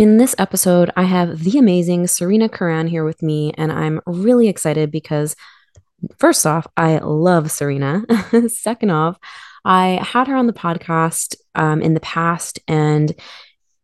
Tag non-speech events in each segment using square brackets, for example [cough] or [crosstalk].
In this episode, I have the amazing Serena Curran here with me, and I'm really excited because, first off, I love Serena. [laughs] Second off, I had her on the podcast um, in the past, and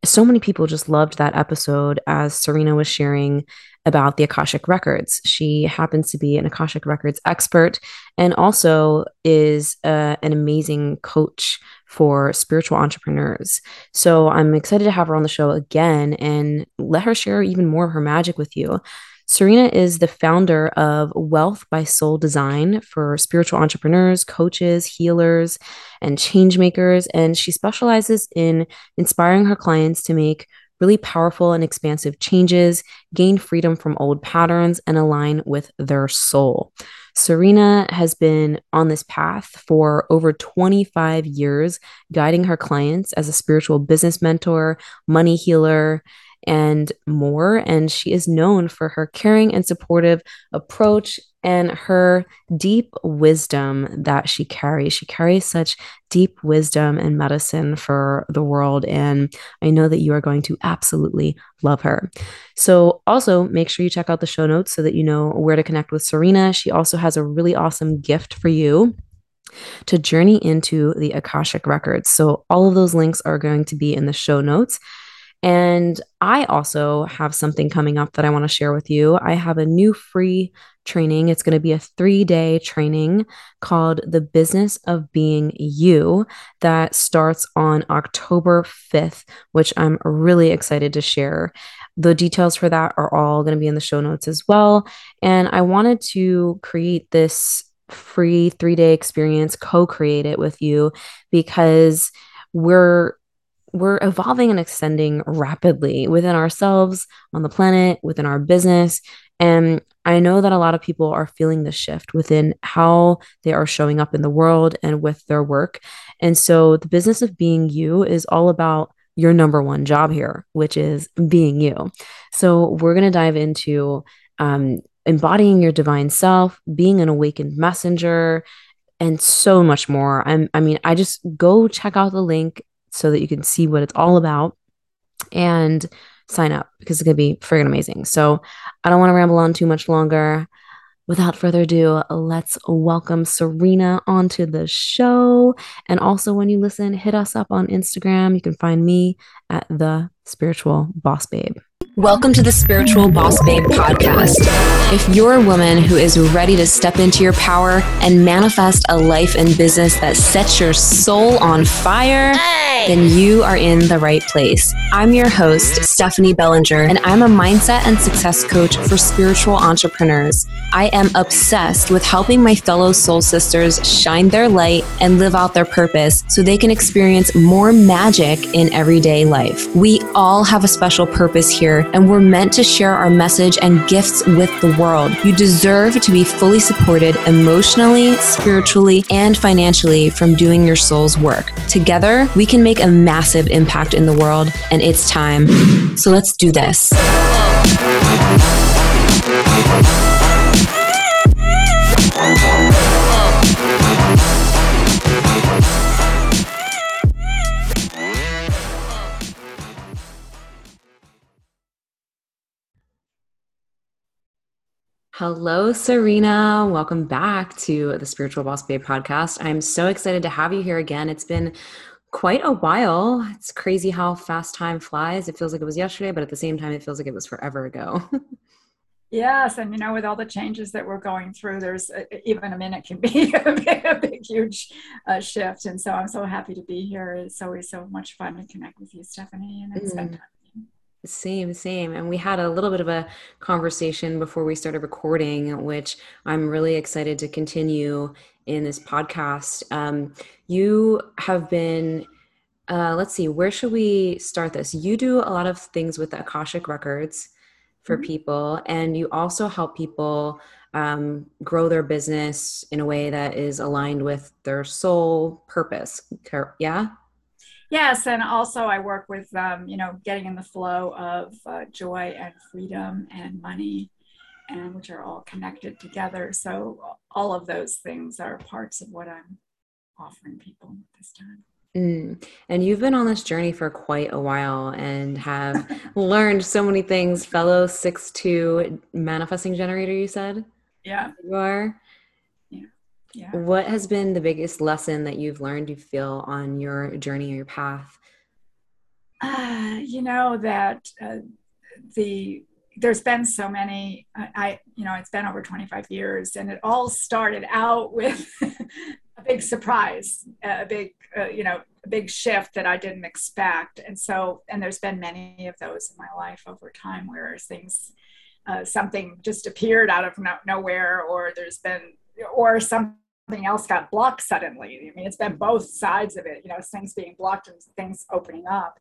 so many people just loved that episode as Serena was sharing about the Akashic Records. She happens to be an Akashic Records expert and also is uh, an amazing coach for spiritual entrepreneurs. So I'm excited to have her on the show again and let her share even more of her magic with you. Serena is the founder of Wealth by Soul Design for spiritual entrepreneurs, coaches, healers, and change makers. And she specializes in inspiring her clients to make really powerful and expansive changes, gain freedom from old patterns, and align with their soul. Serena has been on this path for over 25 years, guiding her clients as a spiritual business mentor, money healer, and more. And she is known for her caring and supportive approach and her deep wisdom that she carries. She carries such deep wisdom and medicine for the world. And I know that you are going to absolutely love her. So, also make sure you check out the show notes so that you know where to connect with Serena. She also has a really awesome gift for you to journey into the Akashic Records. So, all of those links are going to be in the show notes. And I also have something coming up that I want to share with you. I have a new free training. It's going to be a three day training called The Business of Being You that starts on October 5th, which I'm really excited to share. The details for that are all going to be in the show notes as well. And I wanted to create this free three day experience, co create it with you because we're we're evolving and extending rapidly within ourselves, on the planet, within our business. And I know that a lot of people are feeling the shift within how they are showing up in the world and with their work. And so the business of being you is all about your number one job here, which is being you. So we're going to dive into um, embodying your divine self, being an awakened messenger, and so much more. I'm, I mean, I just go check out the link so that you can see what it's all about and sign up because it's going to be friggin' amazing. So I don't want to ramble on too much longer. Without further ado, let's welcome Serena onto the show. And also, when you listen, hit us up on Instagram. You can find me at the spiritual boss babe. Welcome to the Spiritual Boss Babe podcast. If you're a woman who is ready to step into your power and manifest a life and business that sets your soul on fire, hey! then you are in the right place. I'm your host, Stephanie Bellinger, and I'm a mindset and success coach for spiritual entrepreneurs. I am obsessed with helping my fellow soul sisters shine their light and live out their purpose so they can experience more magic in everyday life. We all have a special purpose here and we're meant to share our message and gifts with the world. You deserve to be fully supported emotionally, spiritually, and financially from doing your soul's work. Together, we can make a massive impact in the world, and it's time. So let's do this. Hello, Serena. Welcome back to the Spiritual Boss Babe podcast. I'm so excited to have you here again. It's been quite a while. It's crazy how fast time flies. It feels like it was yesterday, but at the same time, it feels like it was forever ago. [laughs] yes. And, you know, with all the changes that we're going through, there's a, even a minute can be [laughs] a big, a big huge uh, shift. And so I'm so happy to be here. It's always so much fun to connect with you, Stephanie, and mm. spend time same, same. And we had a little bit of a conversation before we started recording, which I'm really excited to continue in this podcast. Um, you have been, uh, let's see, where should we start this? You do a lot of things with the Akashic Records for mm-hmm. people, and you also help people um, grow their business in a way that is aligned with their soul purpose. Yeah? Yes, and also I work with um, you know getting in the flow of uh, joy and freedom and money, and which are all connected together. So all of those things are parts of what I'm offering people at this time. Mm. And you've been on this journey for quite a while and have [laughs] learned so many things. Fellow six two manifesting generator, you said? Yeah. You are? Yeah. What has been the biggest lesson that you've learned, you feel, on your journey or your path? Uh, you know, that uh, the there's been so many I, I, you know it's been over 25 years and it all started out with [laughs] a big surprise a big uh, you know a big shift that i didn't expect and so and there's been many of those in my life over time where things uh, something just appeared out of no- nowhere or there's been or something else got blocked suddenly. I mean it's been both sides of it you know things being blocked and things opening up.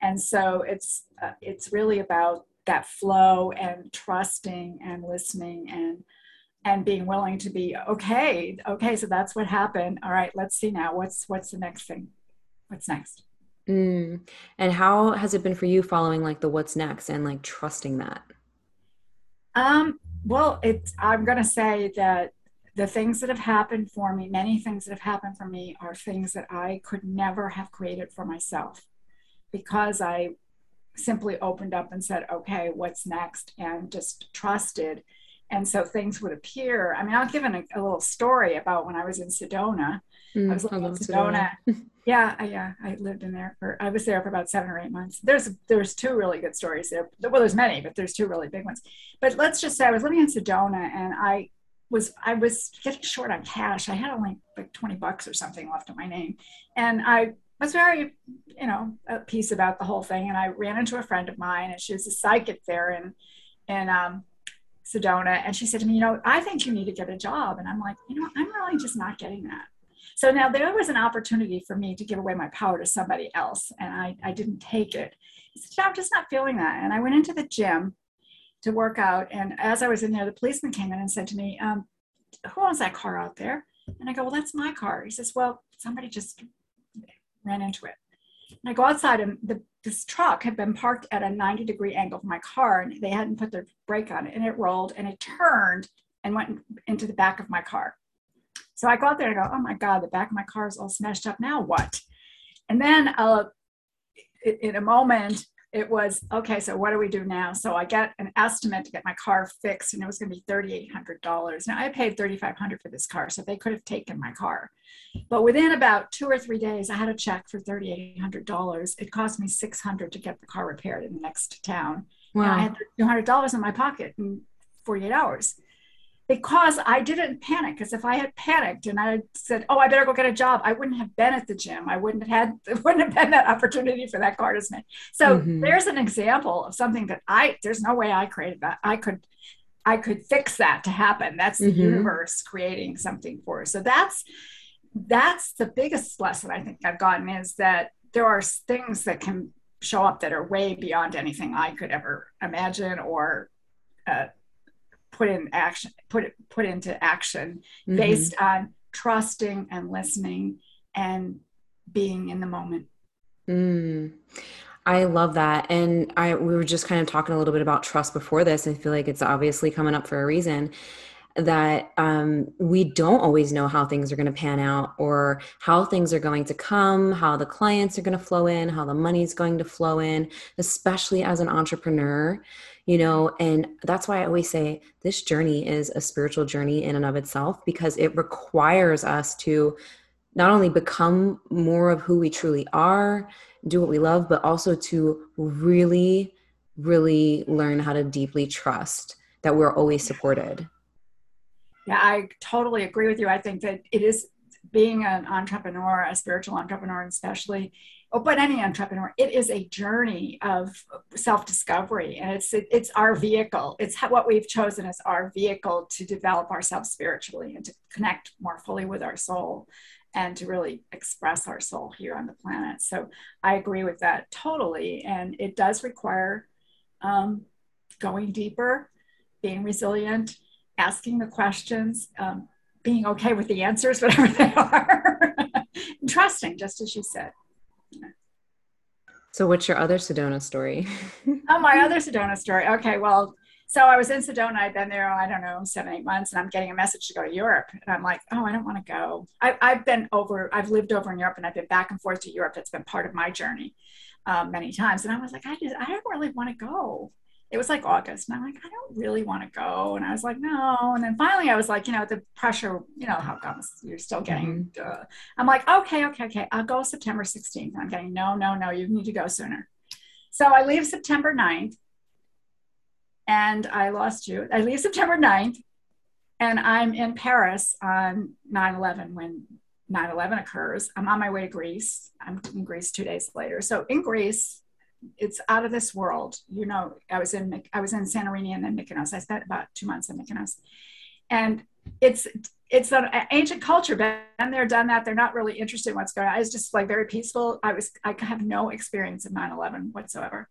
And so it's uh, it's really about that flow and trusting and listening and and being willing to be okay okay so that's what happened. All right let's see now. What's what's the next thing? What's next? Mm. and how has it been for you following like the what's next and like trusting that? Um well it's i'm going to say that the things that have happened for me many things that have happened for me are things that i could never have created for myself because i simply opened up and said okay what's next and just trusted and so things would appear. I mean, I'll give an, a, little story about when I was in Sedona. Mm, I was living in Sedona. Sedona. [laughs] yeah, yeah, I lived in there for. I was there for about seven or eight months. There's there's two really good stories there. Well, there's many, but there's two really big ones. But let's just say I was living in Sedona, and I was I was getting short on cash. I had only like twenty bucks or something left in my name, and I was very, you know, at peace about the whole thing. And I ran into a friend of mine, and she was a psychic there, and and um, Sedona. And she said to me, You know, I think you need to get a job. And I'm like, You know, I'm really just not getting that. So now there was an opportunity for me to give away my power to somebody else. And I, I didn't take it. I said, I'm just not feeling that. And I went into the gym to work out. And as I was in there, the policeman came in and said to me, um, Who owns that car out there? And I go, Well, that's my car. He says, Well, somebody just ran into it. And I go outside, and the, this truck had been parked at a 90 degree angle from my car, and they hadn't put their brake on it, and it rolled and it turned and went into the back of my car. So I go out there and I go, oh my God, the back of my car is all smashed up. Now what? And then uh, in a moment, it was okay so what do we do now? So i get an estimate to get my car fixed and it was going to be $3800 now i paid $3500 for this car so they could have taken my car. But within about two or three days i had a check for $3800 it cost me 600 to get the car repaired in the next town. Wow. and i had $200 in my pocket in 48 hours because I didn't panic. Because if I had panicked and I had said, "Oh, I better go get a job," I wouldn't have been at the gym. I wouldn't have had, it [laughs] wouldn't have been that opportunity for that card as So mm-hmm. there's an example of something that I. There's no way I created that. I could, I could fix that to happen. That's the mm-hmm. universe creating something for us. So that's that's the biggest lesson I think I've gotten is that there are things that can show up that are way beyond anything I could ever imagine or uh, put in action put it put into action mm-hmm. based on trusting and listening and being in the moment mm. I love that. And I we were just kind of talking a little bit about trust before this. I feel like it's obviously coming up for a reason that um, we don't always know how things are going to pan out or how things are going to come, how the clients are going to flow in, how the money is going to flow in, especially as an entrepreneur you know? And that's why i always say this journey is a spiritual journey in and of itself because it requires us to not only become more of who we truly are do what we love but also to really really learn how to deeply trust that we're always supported yeah i totally agree with you i think that it is being an entrepreneur a spiritual entrepreneur especially oh, but any entrepreneur, it is a journey of self-discovery, and it's it, it's our vehicle. It's what we've chosen as our vehicle to develop ourselves spiritually and to connect more fully with our soul, and to really express our soul here on the planet. So I agree with that totally, and it does require um, going deeper, being resilient, asking the questions. Um, being okay with the answers, [laughs] whatever they are, [laughs] trusting, just as you said. So, what's your other Sedona story? [laughs] oh, my other Sedona story. Okay, well, so I was in Sedona. I'd been there, I don't know, seven, eight months, and I'm getting a message to go to Europe. And I'm like, oh, I don't want to go. I, have been over, I've lived over in Europe and I've been back and forth to Europe. It's been part of my journey um, many times. And I was like, I just, I don't really want to go. It was like August. And I'm like, I don't really want to go. And I was like, no. And then finally I was like, you know, the pressure, you know, how comes you're still getting, uh, I'm like, okay, okay, okay. I'll go September 16th. And I'm getting, no, no, no, you need to go sooner. So I leave September 9th and I lost you. I leave September 9th and I'm in Paris on 9 11 when 9 11 occurs. I'm on my way to Greece. I'm in Greece two days later. So in Greece, it's out of this world. You know, I was in I was in Santorini and then Mykonos. I spent about two months in Mykonos, and it's it's an ancient culture. Been there, done that. They're not really interested in what's going on. It's just like very peaceful. I was I have no experience of 9/11 whatsoever.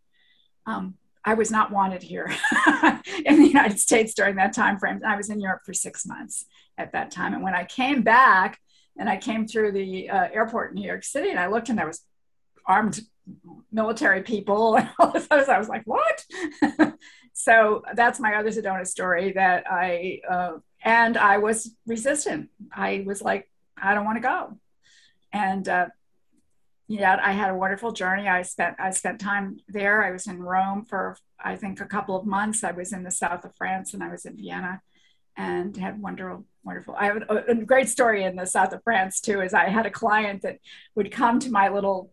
Um, I was not wanted here [laughs] in the United States during that time frame. I was in Europe for six months at that time, and when I came back, and I came through the uh, airport in New York City, and I looked, and there was armed military people, [laughs] and all this. I was like, "What?" [laughs] so that's my other Sedona story. That I uh, and I was resistant. I was like, "I don't want to go," and uh, yeah, I had a wonderful journey. I spent I spent time there. I was in Rome for I think a couple of months. I was in the south of France and I was in Vienna, and had wonderful wonderful. I have a, a great story in the south of France too. Is I had a client that would come to my little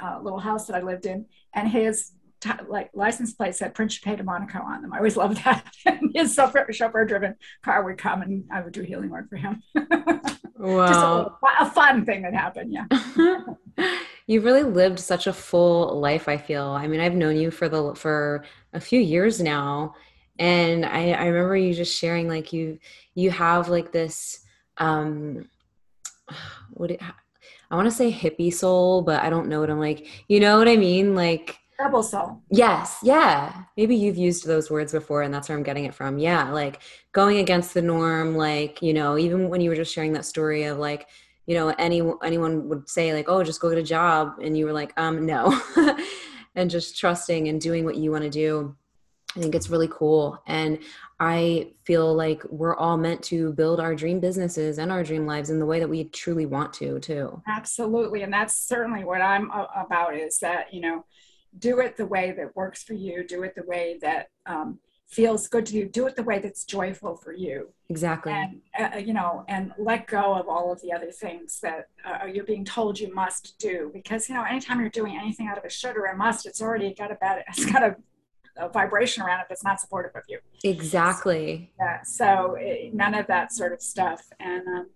uh, little house that I lived in, and his t- like license plate said Principe de Monaco on them. I always loved that. [laughs] his chauffeur, chauffeur driven car would come, and I would do healing work for him. Wow. [laughs] Just a, little, a fun thing that happened. Yeah. [laughs] You've really lived such a full life, I feel. I mean, I've known you for the for a few years now. And I, I remember you just sharing like you you have like this um [sighs] what it, I want to say hippie soul, but I don't know what I'm like. You know what I mean? Like rebel soul. Yes, yeah. Maybe you've used those words before, and that's where I'm getting it from. Yeah, like going against the norm. Like you know, even when you were just sharing that story of like, you know, any anyone would say like, oh, just go get a job, and you were like, um, no, [laughs] and just trusting and doing what you want to do. I think it's really cool. And I feel like we're all meant to build our dream businesses and our dream lives in the way that we truly want to, too. Absolutely. And that's certainly what I'm about is that, you know, do it the way that works for you do it the way that um, feels good to you do it the way that's joyful for you exactly and uh, you know and let go of all of the other things that uh, you're being told you must do because you know anytime you're doing anything out of a should or a must it's already got a bad it's got a, a vibration around it that's not supportive of you exactly so, yeah so it, none of that sort of stuff and um,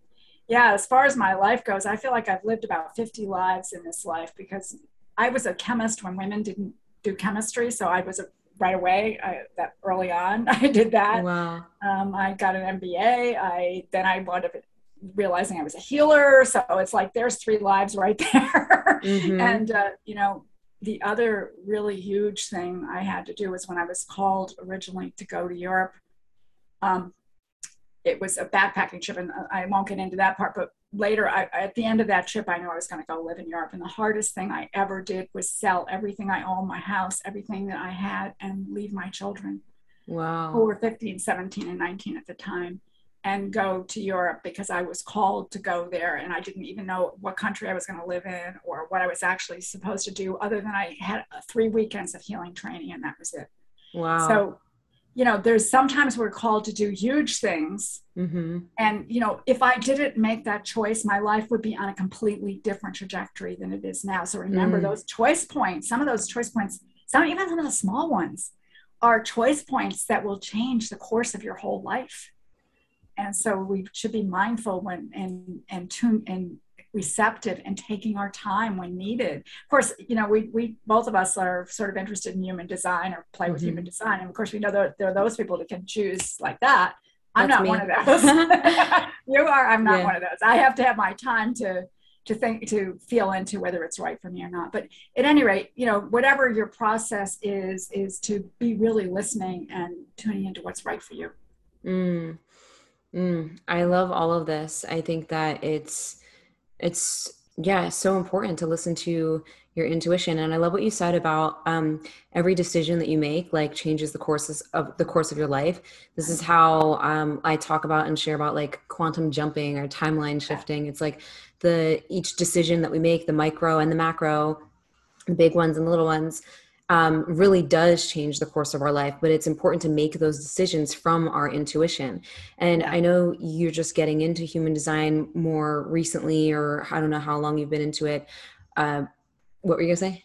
yeah as far as my life goes i feel like i've lived about 50 lives in this life because I was a chemist when women didn't do chemistry, so I was a, right away I, that early on. [laughs] I did that. Wow. Um, I got an MBA. I then I wound up realizing I was a healer. So it's like there's three lives right [laughs] there. Mm-hmm. and uh, you know, the other really huge thing I had to do was when I was called originally to go to Europe. Um, it was a backpacking trip, and I won't get into that part. But later, I, at the end of that trip, I knew I was going to go live in Europe. And the hardest thing I ever did was sell everything I owned, my house, everything that I had, and leave my children, wow, who were 15, 17, and 19 at the time, and go to Europe because I was called to go there, and I didn't even know what country I was going to live in or what I was actually supposed to do, other than I had three weekends of healing training, and that was it. Wow. So you know there's sometimes we're called to do huge things mm-hmm. and you know if i didn't make that choice my life would be on a completely different trajectory than it is now so remember mm. those choice points some of those choice points some even some of the small ones are choice points that will change the course of your whole life and so we should be mindful when and and tune and receptive and taking our time when needed. Of course, you know, we, we both of us are sort of interested in human design or play with mm-hmm. human design. And of course, we know that there are those people that can choose like that. I'm That's not me. one of those. [laughs] [laughs] you are. I'm not yeah. one of those. I have to have my time to to think to feel into whether it's right for me or not. But at any rate, you know, whatever your process is, is to be really listening and tuning into what's right for you. Mm. Mm. I love all of this. I think that it's it's yeah, it's so important to listen to your intuition. And I love what you said about um, every decision that you make, like changes the courses of the course of your life. This is how um, I talk about and share about like quantum jumping or timeline shifting. It's like the each decision that we make, the micro and the macro, the big ones and the little ones, um, really does change the course of our life. But it's important to make those decisions from our intuition. And I know you're just getting into human design more recently, or I don't know how long you've been into it. Uh, what were you gonna say?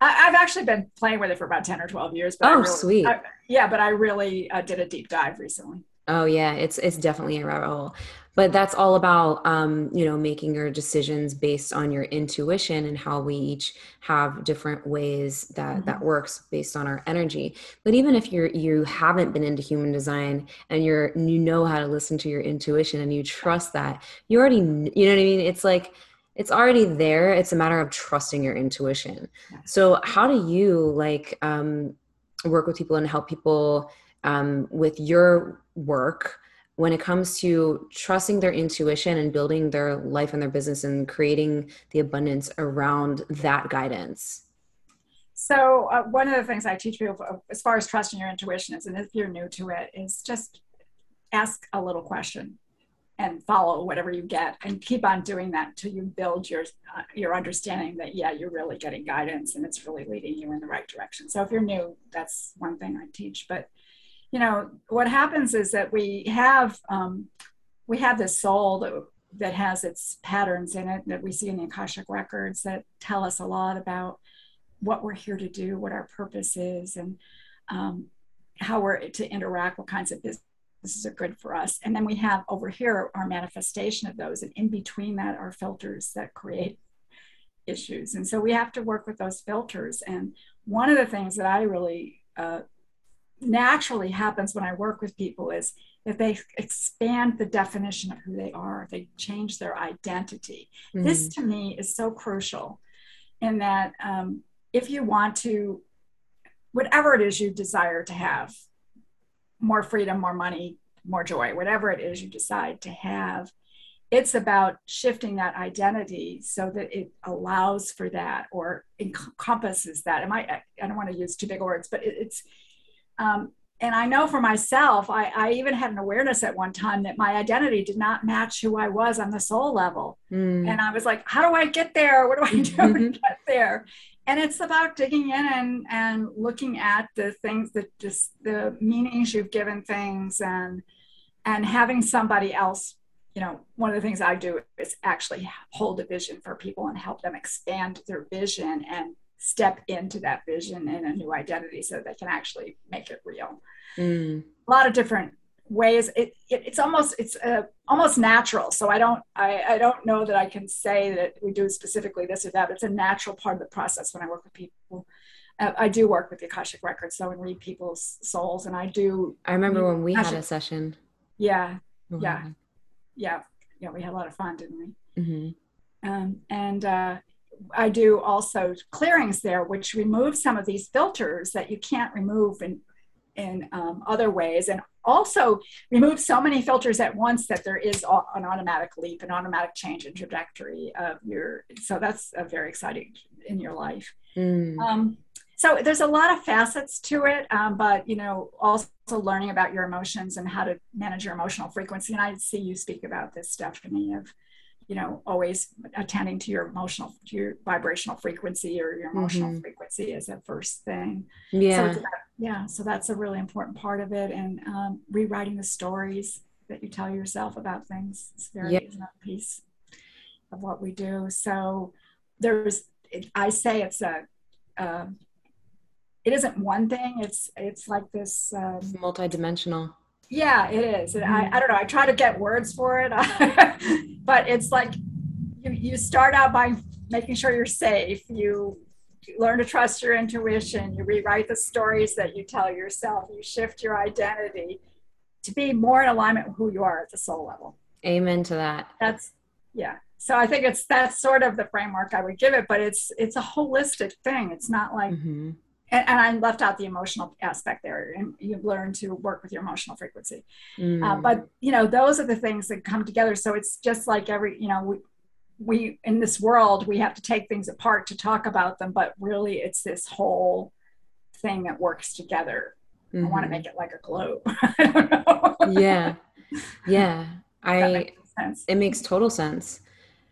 I, have actually been playing with it for about 10 or 12 years. But oh, really, sweet. I, yeah, but I really uh, did a deep dive recently. Oh yeah, it's it's definitely a rabbit hole. But that's all about um, you know making your decisions based on your intuition and how we each have different ways that mm-hmm. that works based on our energy. But even if you're you haven't been into human design and you're you know how to listen to your intuition and you trust that you already you know what i mean? It's like it's already there. It's a matter of trusting your intuition. So how do you like um, work with people and help people um, with your work when it comes to trusting their intuition and building their life and their business and creating the abundance around that guidance? So, uh, one of the things I teach people uh, as far as trusting your intuition is, and if you're new to it, is just ask a little question and follow whatever you get and keep on doing that until you build your uh, your understanding that yeah you're really getting guidance and it's really leading you in the right direction so if you're new that's one thing i teach but you know what happens is that we have um, we have this soul that that has its patterns in it that we see in the akashic records that tell us a lot about what we're here to do what our purpose is and um, how we're to interact what kinds of businesses are good for us. And then we have over here our manifestation of those and in between that are filters that create issues. And so we have to work with those filters. And one of the things that i really uh, naturally happens when I work with people is that they expand the definition of who they are, they change their identity. Mm. This to me is so crucial in that um, if you want to, whatever it is you desire to have, more freedom, more money, more joy, whatever it is you decide to have, it's about shifting that identity so that it allows for that or encompasses that. Am I? I don't want to use too big words, but it, it's um, and I know for myself, I, I, even had an awareness at one time that my identity did not match who I was on the soul level. Mm. And I was like, how do I get there? What do I do mm-hmm. to get there? And it's about digging in and, and looking at the things that just the meanings you've given things and and having somebody else, you know, one of the things I do is actually hold a vision for people and help them expand their vision and step into that vision and a new identity so they can actually make it real. Mm. A lot of different ways. It, it it's almost it's uh, almost natural. So I don't I, I don't know that I can say that we do specifically this or that. It's a natural part of the process when I work with people. Uh, I do work with the Akashic records, so and read people's souls, and I do. I remember when we Akashic, had a session. Yeah, mm-hmm. yeah, yeah, yeah. We had a lot of fun, didn't we? Mm-hmm. Um, and uh, I do also clearings there, which remove some of these filters that you can't remove in in um, other ways, and also remove so many filters at once that there is an automatic leap, an automatic change in trajectory of your. So that's a very exciting in your life. Mm. Um, so there's a lot of facets to it, um, but you know, also learning about your emotions and how to manage your emotional frequency. And I see you speak about this, Stephanie, of you know always attending to your emotional to your vibrational frequency or your emotional mm-hmm. frequency is a first thing. Yeah. so yeah so that's a really important part of it. And um, rewriting the stories that you tell yourself about things it's very yep. piece of what we do. So there's i say it's a uh, it isn't one thing. It's it's like this um, multidimensional yeah, it is. And I, mm-hmm. I don't know. I try to get words for it, [laughs] but it's like you, you start out by making sure you're safe. You learn to trust your intuition. You rewrite the stories that you tell yourself. You shift your identity to be more in alignment with who you are at the soul level. Amen to that. That's yeah. So I think it's that's sort of the framework I would give it, but it's it's a holistic thing. It's not like mm-hmm and, and, I left out the emotional aspect there, and you learn to work with your emotional frequency. Uh, mm. Uh, but you know, those are the things that come together. So it's just like every, you know, we, we in this world we have to take things apart to talk about them but really it's this whole thing that works together mm-hmm. i want to make it like a globe [laughs] yeah yeah i it makes total sense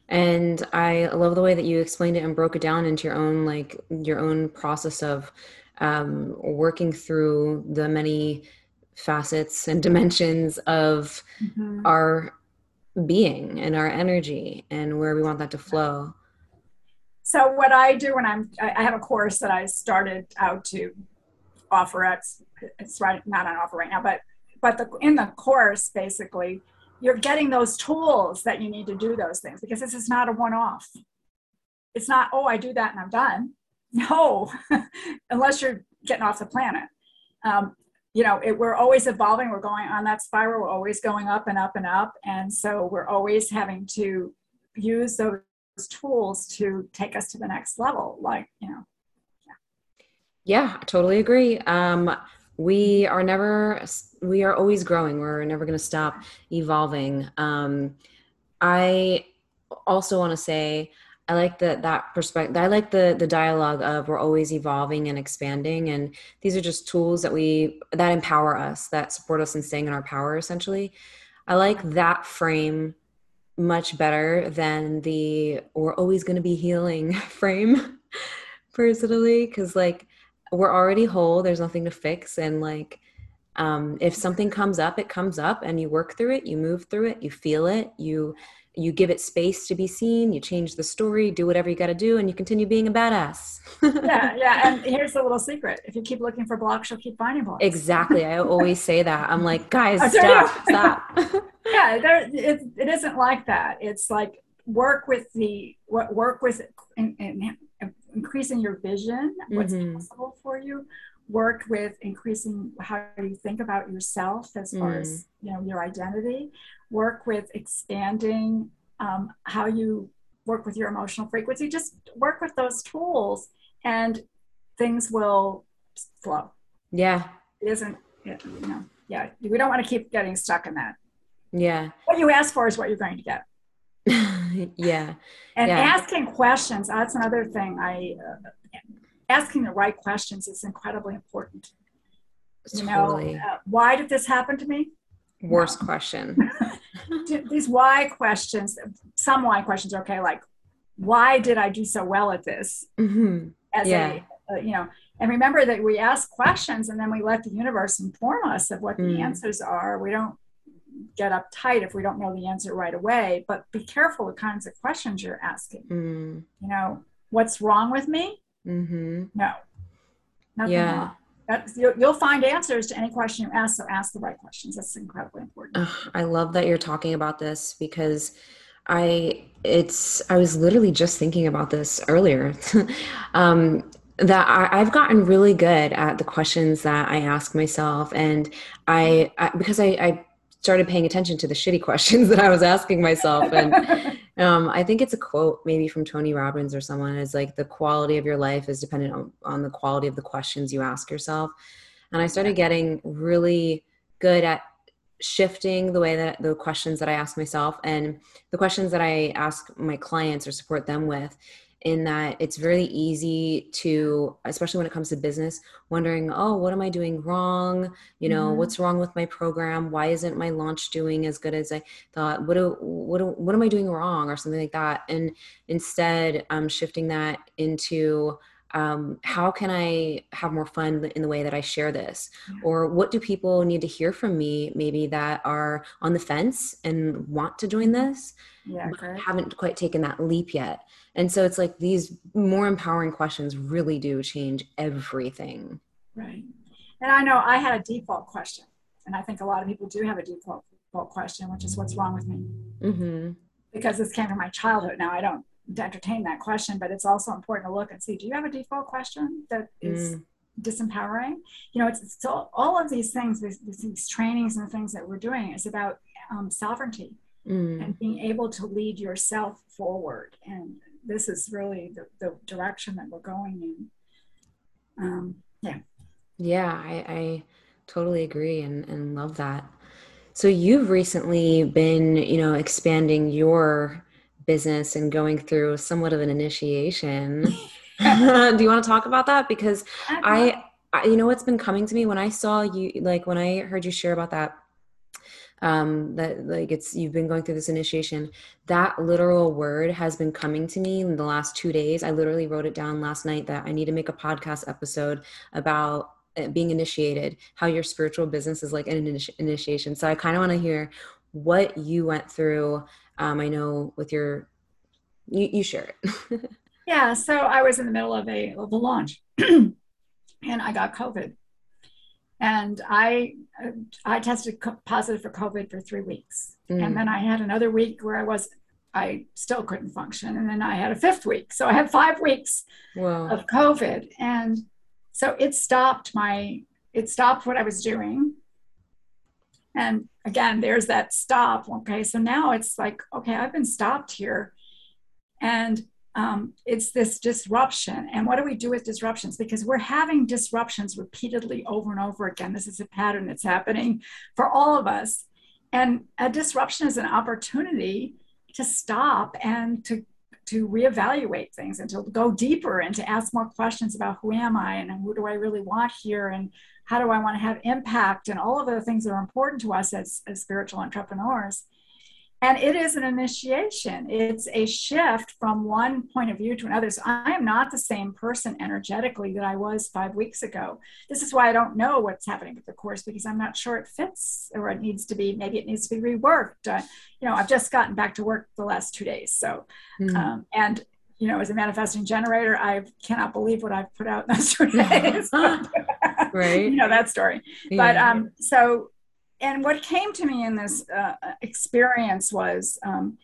and i love the way that you explained it and broke it down into your own like your own process of um, working through the many facets and [laughs] dimensions of mm-hmm. our being and our energy and where we want that to flow so what i do when i'm i have a course that i started out to offer it's it's right not on offer right now but but the in the course basically you're getting those tools that you need to do those things because this is not a one-off. It's not oh i do that and i'm done. [laughs] No [laughs] unless you're getting off the planet. Um, you know it, we're always evolving we're going on that spiral we're always going up and up and up and so we're always having to use those tools to take us to the next level like you know. Yeah, yeah totally agree. Um, we are never we are always growing we're never going to stop evolving um, i also want to say I like that that perspective. I like the the dialogue of we're always evolving and expanding, and these are just tools that we that empower us, that support us in staying in our power. Essentially, I like that frame much better than the we're always going to be healing [laughs] frame, personally, because like we're already whole. There's nothing to fix, and like um, if something comes up, it comes up, and you work through it, you move through it, you feel it, you you give it space to be seen you change the story do whatever you got to do and you continue being a badass. Yeah [laughs] yeah and here's the little secret if you keep looking for blocks you'll keep finding blocks. Exactly i [laughs] always say that i'm like guys stop stop. [laughs] Yeah there it, it isn't like that it's like work with the work with in increasing your vision what's mm-hmm. possible for you work with increasing how you think about yourself as far mm. as you know your identity work with expanding um, how you work with your emotional frequency just work with those tools and things will flow. Yeah. It isn't you know yeah we don't want to keep getting stuck in that. Yeah. What you ask for is what you're going to get [laughs] yeah and yeah. asking questions that's another thing i uh, asking the right questions is incredibly important. Totally. You know, uh, why did this happen to me? Worst no. [laughs] question. These why questions, some why questions are okay, like, why did I do so well at this? Mm-hmm. As yeah. a, uh, you know, and remember that we ask questions and then we let the universe inform us of what mm. the answers are. We don't get uptight if we don't know the answer right away, but be careful the kinds of questions you're asking. Mm. You know, what's wrong with me? Mm-hmm. No, nothing yeah. wrong. That's, you'll, you'll, find answers to any question you ask, so ask the right questions. That's incredibly important. Ugh, I love that you're talking about this because I it's I was literally just thinking about this earlier. [laughs] um, that I, have gotten really good at the questions that I ask myself, and I, I because I, I started paying attention to the shitty questions [laughs] that I was asking myself. And [laughs] um, I think it's a quote maybe from Tony Robbins or someone is like the quality of your life is dependent on, on the quality of the questions you ask yourself. And I started getting really good at shifting the way that the questions that I ask myself and the questions that I ask my clients or support them with in that it's very easy to especially when it comes to business wondering oh what am i doing wrong? You know mm-hmm. what's wrong with my program? Why isn't my launch doing as good as i thought? What do, what do, what am i doing wrong? or something like that. And instead i'm shifting that into um, how can I have more fun in the way that I share this? Or what do people need to hear from me, maybe that are on the fence and want to join this, yeah, but haven't quite taken that leap yet? And so it's like these more empowering questions really do change everything. Right. And I know I had a default question, and I think a lot of people do have a default, default question, which is what's wrong with me? Mm-hmm. Because this came from my childhood. Now I don't to entertain that question, but it's also important to look and see, do you have a default question that is mm. disempowering? You know, it's, it's all, all, of these things, these, these, trainings and the things that we're doing is about um, sovereignty mm. and being able to lead yourself forward. And this is really the, the direction that we're going in. Um, yeah. Yeah, I, I totally agree and, and love that. So you've recently been, you know, expanding your business and going through somewhat of an initiation. [laughs] Do you want to talk about that? Because I, I, you know, what's been coming to me when I saw you, like when I heard you share about that um that like it's you've been going through this initiation that literal word has been coming to me in the last two days i literally wrote it down last night that i need to make a podcast episode about uh, being initiated how your spiritual business is like an initi- initiation so i kind of want to hear what you went through um i know with your you, you share it. [laughs] Yeah so i was in the middle of a of a launch [clears throat] and i got covid. And I I tested positive for COVID for three weeks, mm. and then I had another week where I was I still couldn't function, and then I had a fifth week, so I had five weeks wow. of COVID, and so it stopped my it stopped what I was doing, and again, there's that stop. Okay, so now it's like okay, I've been stopped here, and um, it's this disruption. And what do we do with disruptions? Because we're having disruptions repeatedly over and over again. This is a pattern that's happening for all of us. And a disruption is an opportunity to stop and to to reevaluate things and to go deeper and to ask more questions about who am I and who do I really want here and how do I want to have impact and all of the things that are important to us as, as spiritual entrepreneurs. And it is an initiation. It's a shift from one point of view to another. So I am not the same person energetically that I was five weeks ago. This is why I don't know what's happening with the course because I'm not sure it fits or it needs to be, maybe it needs to be reworked. Uh, you know, I've just gotten back to work the last two days. So, mm. um, and you know, as a manifesting generator, I cannot believe what I've put out in those two [laughs] days. [laughs] right. [laughs] you know that story. Yeah. But um, so and what came to me in this uh, experience was um,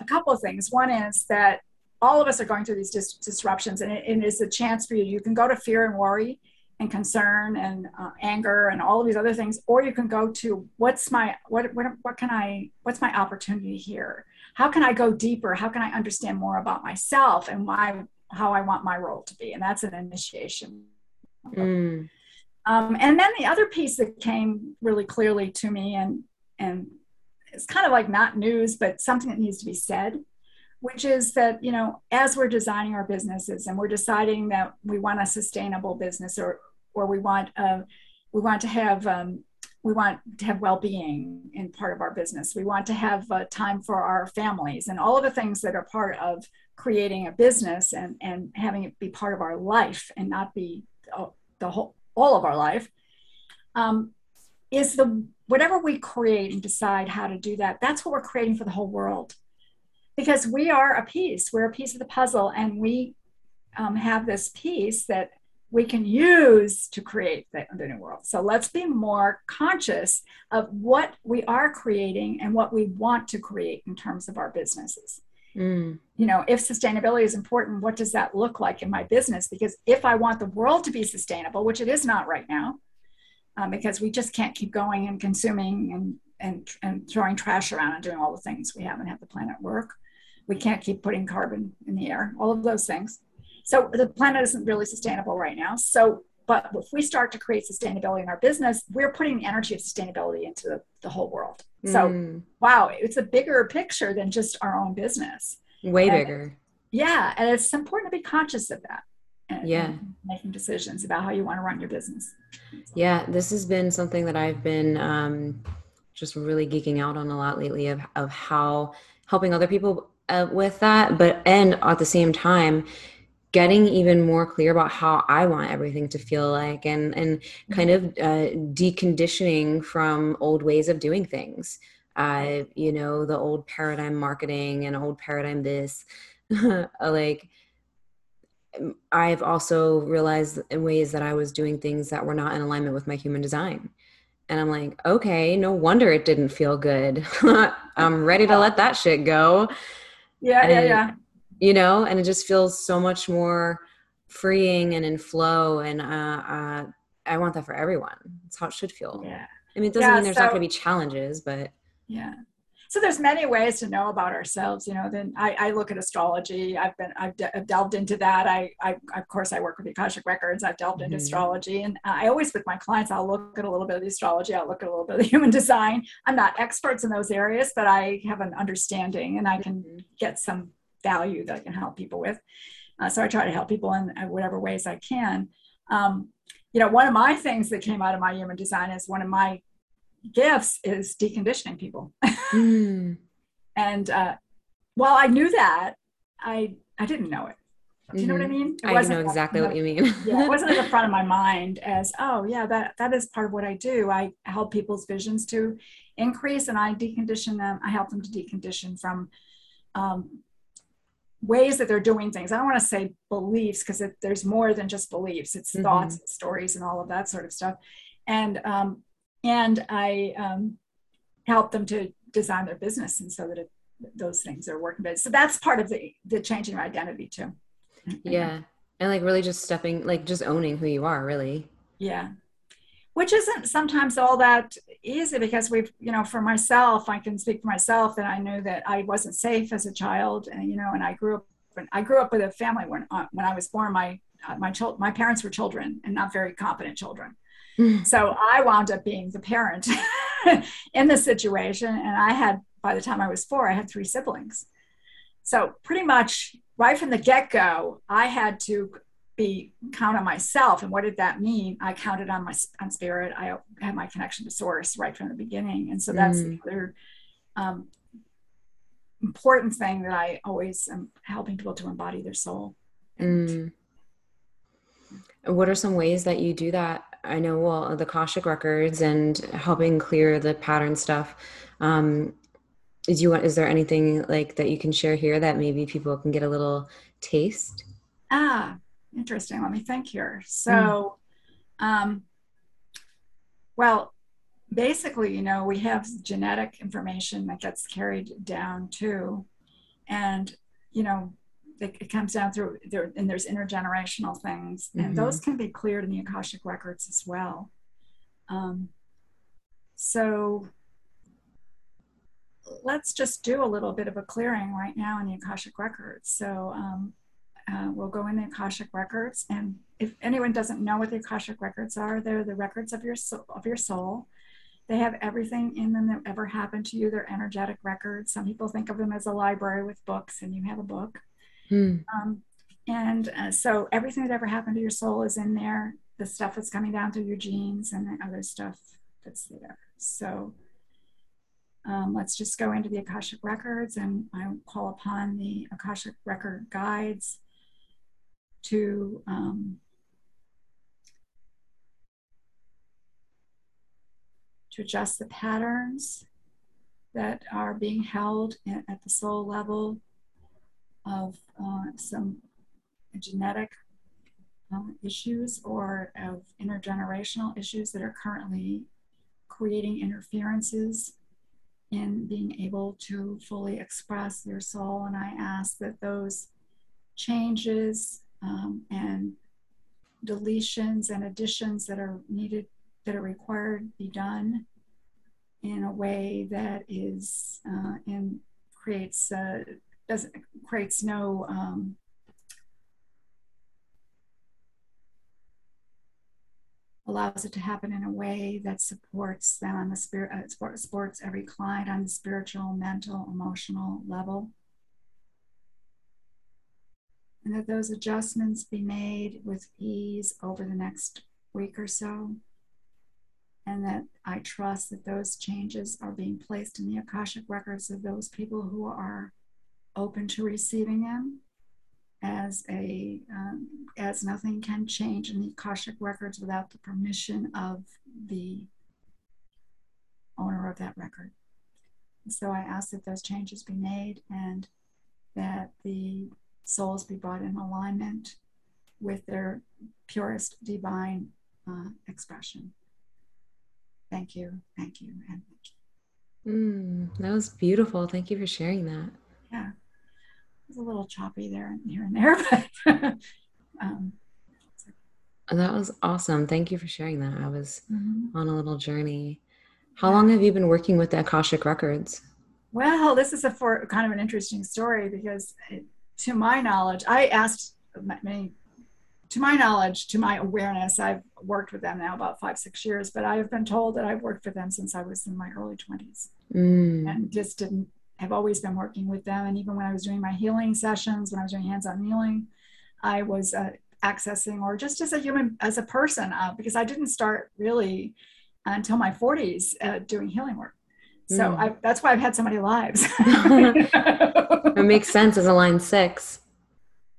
a couple of things. One is that all of us are going through these dis- disruptions, and it, it is a chance for you. You can go to fear and worry and concern and uh, anger and all of these other things, or you can go to what's my what what what can I what's my opportunity here? How can I go deeper? How can I understand more about myself and why how I want my role to be? And that's an initiation. Mm. Um, and then the other piece that came really clearly to me, and and it's kind of like not news, but something that needs to be said, which is that you know as we're designing our businesses and we're deciding that we want a sustainable business or or we want uh, we want to have um, we want to have well-being in part of our business. We want to have uh, time for our families and all of the things that are part of creating a business and and having it be part of our life and not be uh, the whole all of our life, um, is the whatever we create and decide how to do that, that's what we're creating for the whole world. Because we are a piece, we're a piece of the puzzle, and we um, have this piece that we can use to create the, the, new world. So let's be more conscious of what we are creating and what we want to create in terms of our businesses. Mm. You know, if sustainability is important, what does that look like in my business? Because if I want the world to be sustainable, which it is not right now, um, because we just can't keep going and consuming and, and, and throwing trash around and doing all the things we haven't had the planet work. We can't keep putting carbon in the air, all of those things. So the planet isn't really sustainable right now. So but if we start to create sustainability in our business, we're putting energy of sustainability into the, the whole world. So, mm. wow, it's a bigger picture than just our own business. Way and, bigger. Yeah. And it's important to be conscious of that. Yeah. Making decisions about how you want to run your business. Yeah. This has been something that I've been um, just really geeking out on a lot lately of, of how helping other people uh, with that. But, and at the same time, getting even more clear about how I want everything to feel like and and kind of uh, deconditioning from old ways of doing things. Uh, you know, the old paradigm marketing and old paradigm this. [laughs] like I've also realized in ways that I was doing things that were not in alignment with my human design. And I'm like, okay, no wonder it didn't feel good. [laughs] I'm ready to let that shit go. Yeah, and, yeah, yeah you know and it just feels so much more freeing and in flow and uh, uh, i want that for everyone. It's how it should feel. Yeah. I mean it doesn't yeah, mean there's so, not going to be challenges but yeah. So there's many ways to know about ourselves you know then i, I look at astrology. I've been i've, de- I've delved into that. I, I of course i work with the akashic records. I've delved into mm-hmm. astrology and i always with my clients i'll look at a little bit of the astrology. I'll look at a little bit of the [laughs] human design. I'm not experts in those areas but i have an understanding and i can mm-hmm. get some value that i can help people with uh, so i try to help people in uh, whatever ways i can um, you know one of my things that came out of my human design is one of my gifts is deconditioning people. mm. [laughs] And uh, while I knew that, I I didn't know it. Do you know what I mm-hmm. mean? It I know exactly what you mean. [laughs] yeah, it wasn't at the front of my mind as, oh yeah, that that is part of what I do. I help people's visions to increase, and I decondition them. I help them to decondition from um, ways that they're doing things. I don't want to say beliefs because there's more than just beliefs. It's mm-hmm. thoughts, and stories, and all of that sort of stuff. And um, and I um, help them to design their business and so that it, those things are working. So that's part of the the changing your identity too. Yeah, and like really just stepping, like just owning who you are, really. Yeah, which isn't sometimes all that easy because we've, you know, for myself, I can speak for myself that I knew that I wasn't safe as a child, and you know, and I grew up. I grew up with a family when uh, when I was born. My uh, my child, my parents were children and not very competent children so I wound up being the parent [laughs] in the situation. And I had, by the time I was four, I had three siblings. So pretty much right from the get go, I had to be count on myself. And what did that mean? I counted on my on spirit. I had my connection to source right from the beginning. And so that's mm. the other um, important thing that I always am helping people to embody their soul. Mm. What are some ways that you do that I know well the Akashic records and helping clear the pattern stuff. Um, is you is there anything like that you can share here that maybe people can get a little taste? Ah, interesting. Let me think here. So, mm. um, well, basically, you know, we have genetic information that gets carried down too, and you know, it comes down through there and there's intergenerational things and mm-hmm. those can be cleared in the akashic records as well um, so let's just do a little bit of a clearing right now in the akashic records so um, uh, we'll go in the akashic records and if anyone doesn't know what the akashic records are they're the records of your soul, of your soul they have everything in them that ever happened to you they're energetic records some people think of them as a library with books and you have a book Mm. Um, and uh, so everything that ever happened to your soul is in there. The stuff that's coming down through your genes and the other stuff that's there. So um, let's just go into the Akashic records and I call upon the Akashic record guides to um, to adjust the patterns that are being held at the soul level of uh, some genetic um, issues or of intergenerational issues that are currently creating interferences in being able to fully express their soul. And I ask that those changes um, and deletions and additions that are needed, that are required, be done in a way that is uh, and creates uh, doesn't creates no um, allows it to happen in a way that supports them on the spirit uh, supports every client on the spiritual mental emotional level and that those adjustments be made with ease over the next week or so and that I trust that those changes are being placed in the Akashic records of those people who are open to receiving them as a um, as nothing can change in the Akashic records without the permission of the owner of that record. so I ask that those changes be made and that the souls be brought in alignment with their purest divine uh, expression. Thank you, thank you, and thank you. Mm, that was beautiful. Thank you for sharing that. Yeah it was a little choppy there and here and there, [laughs] but um, that was awesome. Thank you for sharing that. I was mm-hmm. on a little journey. How long have you been working with the Akashic Records? Well, this is a for kind of an interesting story because, to my knowledge, I asked many. To my knowledge, to my awareness, I've worked with them now about five, six years, but I have been told that I've worked for them since I was in my early 20s mm. and just didn't have always been working with them. And even when I was doing my healing sessions, when I was doing hands on healing, I was uh, accessing or just as a human, as a person, uh, because I didn't start really until my 40s uh, doing healing work. So mm. I, that's why I've had so many lives. [laughs] [laughs] it makes sense as a line six.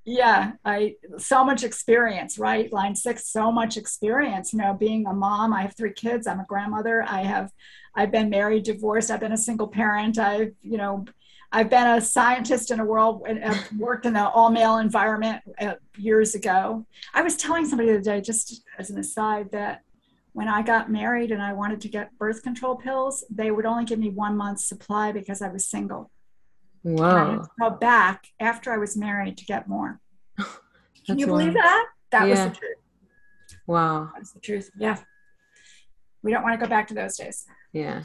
Yeah, I so much experience, right? Line six, so much experience. You know, being a mom, I have three kids. I'm a grandmother. I have, I've been married, divorced. I've been a single parent. I've, you know, I've been a scientist in a world. I've worked in an all male environment uh, years ago. I was telling somebody the other day, just as an aside, that when I got married and I wanted to get birth control pills, they would only give me one month's supply because I was single. Wow. And I had to go back after I was married to get more. [laughs] Can you believe wild. that? That yeah. was the truth. Wow. That's the truth. Yeah. We don't want to go back to those days. Yeah.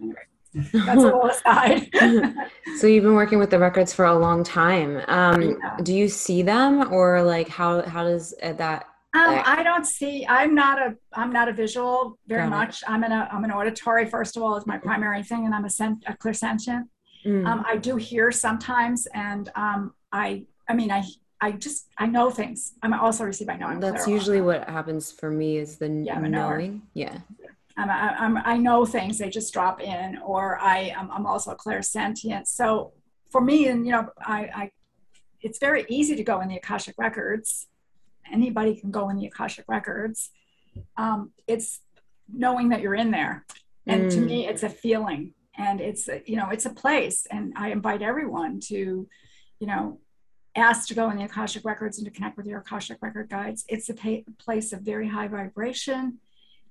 Anyway, that's a little [laughs] aside. [laughs] so you've been working with the records for a long time. Um, yeah. Do you see them or like how, how does that um, I don't see. I'm not a. I'm not a visual very Got much. It. I'm in a. I'm an auditory. First of all, is my primary thing, and I'm a, sen- a clairsentient. Mm. Um, I do hear sometimes, and um, I. I mean, I. I just. I know things. I'm also receive. I know. I'm That's usually what happens for me. Is the yeah, knowing. Yeah. I'm, I'm, I know things. They just drop in, or I. I'm, I'm also a clairsentient. So for me, and you know, I. I it's very easy to go in the akashic records anybody can go in the Akashic records. Um, it's knowing that you're in there. And mm. to me, it's a feeling and it's, a, you know, it's a place. And I invite everyone to, you know, ask to go in the Akashic records and to connect with your Akashic record guides. It's a pa- place of very high vibration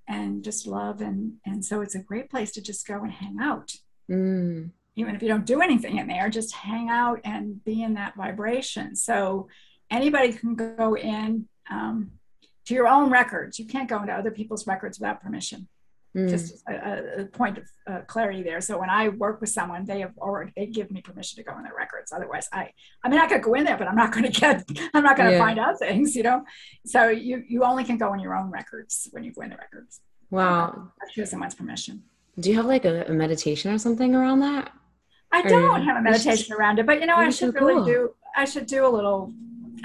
and just love. And, and so it's a great place to just go and hang out. Mm. Even if you don't do anything in there, just hang out and be in that vibration. So anybody can go in um, to your own records. You can't go into other people's records without permission. Mm. Just a, a, point of uh, clarity there. So when I work with someone, they have already they give me permission to go in their records. Otherwise, I I mean I could go in there, but I'm not going [laughs] to get I'm not going to yeah. find out things, you know. So you you only can go in your own records when you go in the records. Wow. After someone's permission. Do you have like a, a meditation or something around that? I don't have a meditation around it, but you know I should so really cool. do I should do a little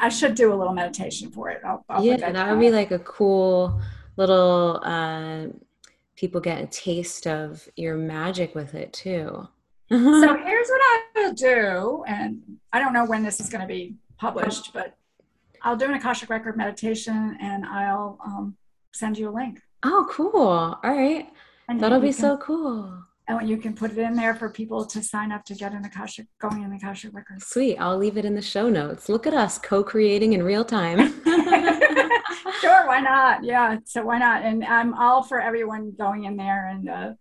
I should do a little meditation for it. I'll, I'll yeah, that, would be like a cool little. Uh, people get a taste of your magic with it too. so [laughs] here's what I will do, and I don't know when this is going to be published, but I'll do an Akashic Record meditation, and I'll um, send you a link. Oh, cool! All right, and that'll be can, so cool and you can put it in there for people to sign up to get an Akashic going in the Akashic records. Sweet. I'll leave it in the show notes. Look at us co-creating in real time. [laughs] [laughs] sure, why not? Yeah. So why not? And I'm all for everyone going in there and uh,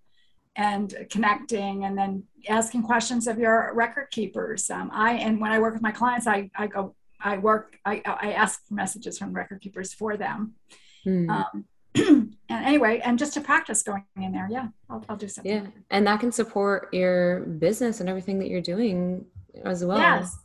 and connecting and then asking questions of your record keepers. Um, I and when I work with my clients, I I go I work I I ask messages from record keepers for them. Mm. Um, [clears throat] and anyway, and just to practice going in there, yeah, I'll, I'll do something. Yeah, and that can support your business and everything that you're doing as well. Yes.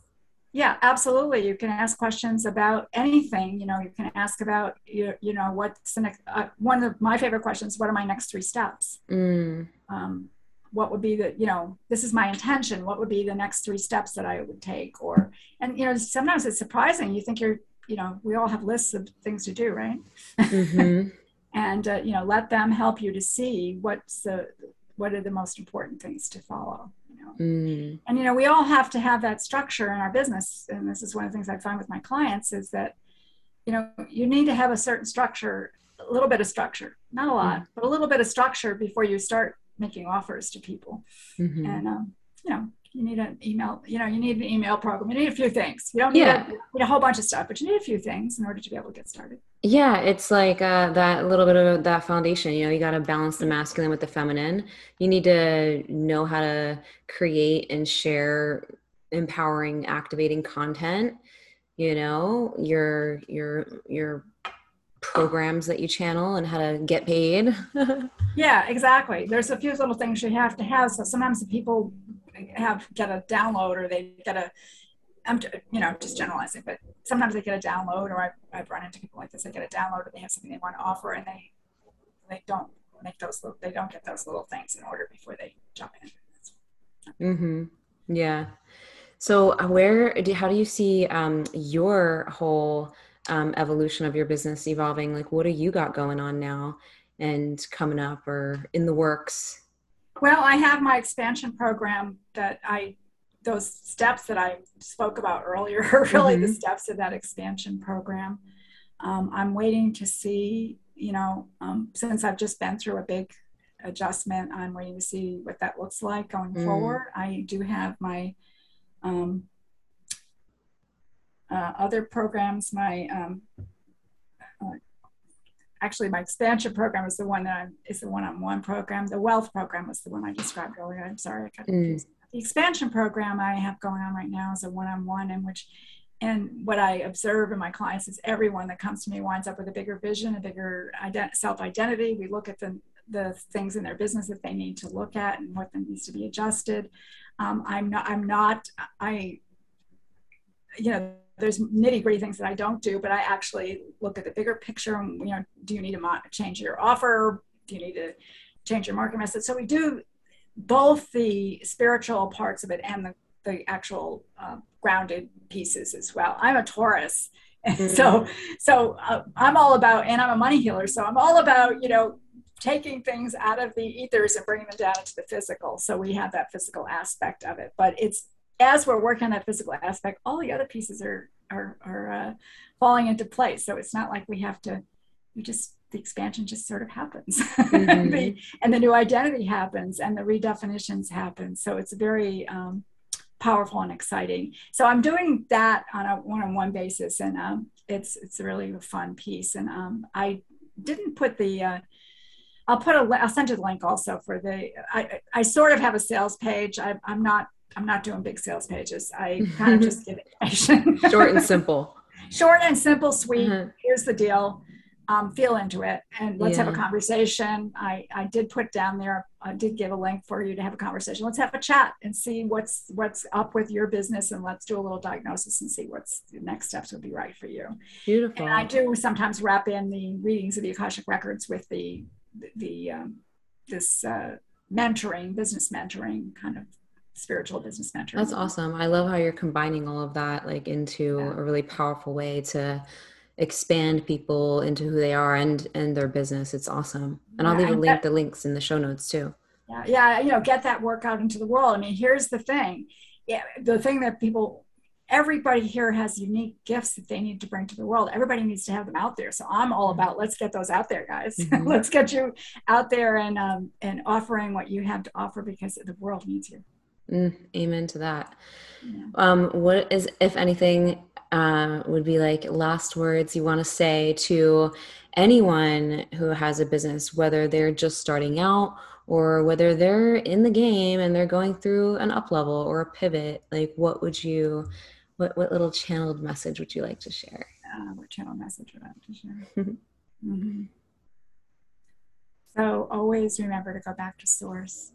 Yeah, absolutely. You can ask questions about anything. You know, you can ask about you, you know what's the next. Uh, one of my favorite questions: What are my next three steps? Mm. Um, what would be the you know this is my intention what would be the next three steps that i would take or and you know sometimes it's surprising you think you're you know we all have lists of things to do right mm-hmm. [laughs] and uh, you know let them help you to see what's the what are the most important things to follow you know mm. and you know we all have to have that structure in our business and this is one of the things i find with my clients is that you know you need to have a certain structure a little bit of structure not a lot mm. but a little bit of structure before you start making offers to people mm-hmm. and um, you know you need an email you know you need an email program you need a few things you don't need, yeah. a, need a whole bunch of stuff but you need a few things in order to be able to get started yeah it's like uh, that little bit of that foundation you know you got to balance the masculine with the feminine. You need to know how to create and share empowering activating content you know your your your programs that you channel and how to get paid. [laughs] Yeah exactly. There's a few little things you have to have. So sometimes people have get a download or they get a I'm you know just generalizing, but sometimes they get a download, or I've, I've run into people like this. They get a download, or they have something they want to offer, and they they don't make those they don't get those little things in order before they jump in. Mm-hmm. Yeah. So uh, where do how do you see um, your whole um, evolution of your business evolving? Like, what do you got going on now and coming up or in the works? Well, I have my expansion program that I those steps that I spoke about earlier are [laughs] really mm-hmm. the steps of that expansion program. Um, I'm waiting to see, you know, um, since I've just been through a big adjustment, I'm waiting to see what that looks like going mm. forward. I do have my um, uh, other programs, my um, uh, actually my expansion program is the one that I'm, is the one-on-one program. The wealth program was the one I described earlier. I'm sorry, I got mm. confused. The expansion program I have going on right now is a one-on-one in which and what I observe in my clients is everyone that comes to me winds up with a bigger vision, a bigger ident- self-identity. We look at the, the things in their business that they need to look at and what needs to be adjusted. Um, I'm not, I'm not, I, you know, there's nitty gritty things that I don't do, but I actually look at the bigger picture. And, you know, do you need to mo- change your offer? Do you need to change your market message? So we do both the spiritual parts of it and the, the actual uh, grounded pieces as well. I'm a Taurus. Mm-hmm. [laughs] So, so uh, I'm all about, and I'm a money healer. So I'm all about, you know, taking things out of the ethers and bringing them down into the physical. So we have that physical aspect of it. But it's as we're working on that physical aspect, all the other pieces are are, are uh, falling into place. So it's not like we have to. We just the expansion just sort of happens. [laughs] Mm-hmm. the, and the new identity happens and the redefinitions happen. So it's very um, powerful and exciting. So i'm doing that on a one-on-one basis and um, it's it's a really a fun piece. And um, i didn't put the uh, i'll put a i'll send you the link also for the i i sort of have a sales page. I, i'm not i'm not doing big sales pages. I kind of [laughs] just give information [laughs] short and simple. Short and simple sweet. Mm-hmm. here's the deal um, feel into it and let's yeah. have a conversation. I, I did put down there, I did give a link for you to have a conversation. Let's have a chat and see what's what's up with your business and let's do a little diagnosis and see what's the next steps would be right for you. Beautiful. And I do sometimes wrap in the readings of the Akashic records with the the um, this uh, mentoring, business mentoring kind of spiritual business mentoring. That's awesome. I love how you're combining all of that like into yeah. a really powerful way to expand people into who they are and and their business. It's awesome. And i'll leave a link the links in the show notes too. Yeah yeah you know get that work out into the world. I mean here's the thing. Yeah the thing that people everybody here has unique gifts that they need to bring to the world. Everybody needs to have them out there. So i'm all about let's get those out there guys. [laughs] Mm-hmm. let's get you out there and um, and offering what you have to offer because the world needs you. Mm, amen to that. Yeah. um, what is if anything uh, would be like last words you want to say to anyone who has a business, whether they're just starting out or whether they're in the game and they're going through an up level or a pivot? Like, what would you, what, what little channeled message would you like to share? Uh, what channel message would I like to share? [laughs] mm-hmm. So always remember to go back to source.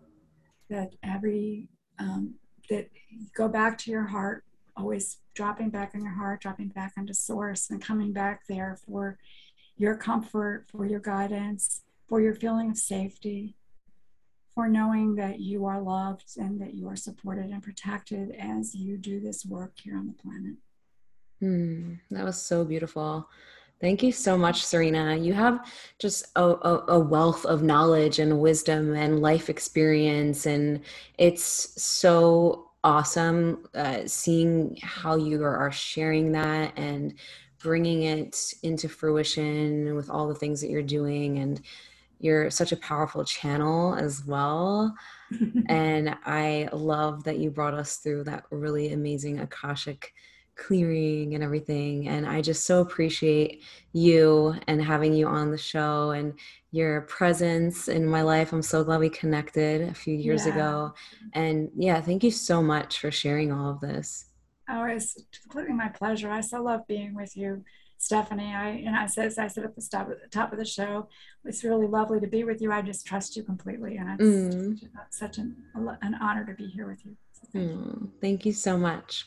That every um, that go back to your heart always dropping back on your heart, dropping back onto source, and coming back there for your comfort, for your guidance, for your feeling of safety, for knowing that you are loved and that you are supported and protected as you do this work here on the planet. Hmm, that was so beautiful. Thank you so much, Serena. You have just a, a, a, wealth of knowledge and wisdom and life experience, and it's so awesome uh, seeing how you are sharing that and bringing it into fruition with all the things that you're doing. And you're such a powerful channel as well. [laughs] And i love that you brought us through that really amazing akashic clearing and everything. And I just so appreciate you and having you on the show and your presence in my life. I'm so glad we connected a few years yeah. ago. And yeah, thank you so much for sharing all of this. Oh, it's completely my pleasure. I so love being with you. Stephanie, I and I said, I said at the top, at the top of the show, it's really lovely to be with you. I just trust you completely, and it's mm. such an an honor to be here with you. So thank, mm. you. thank you so much.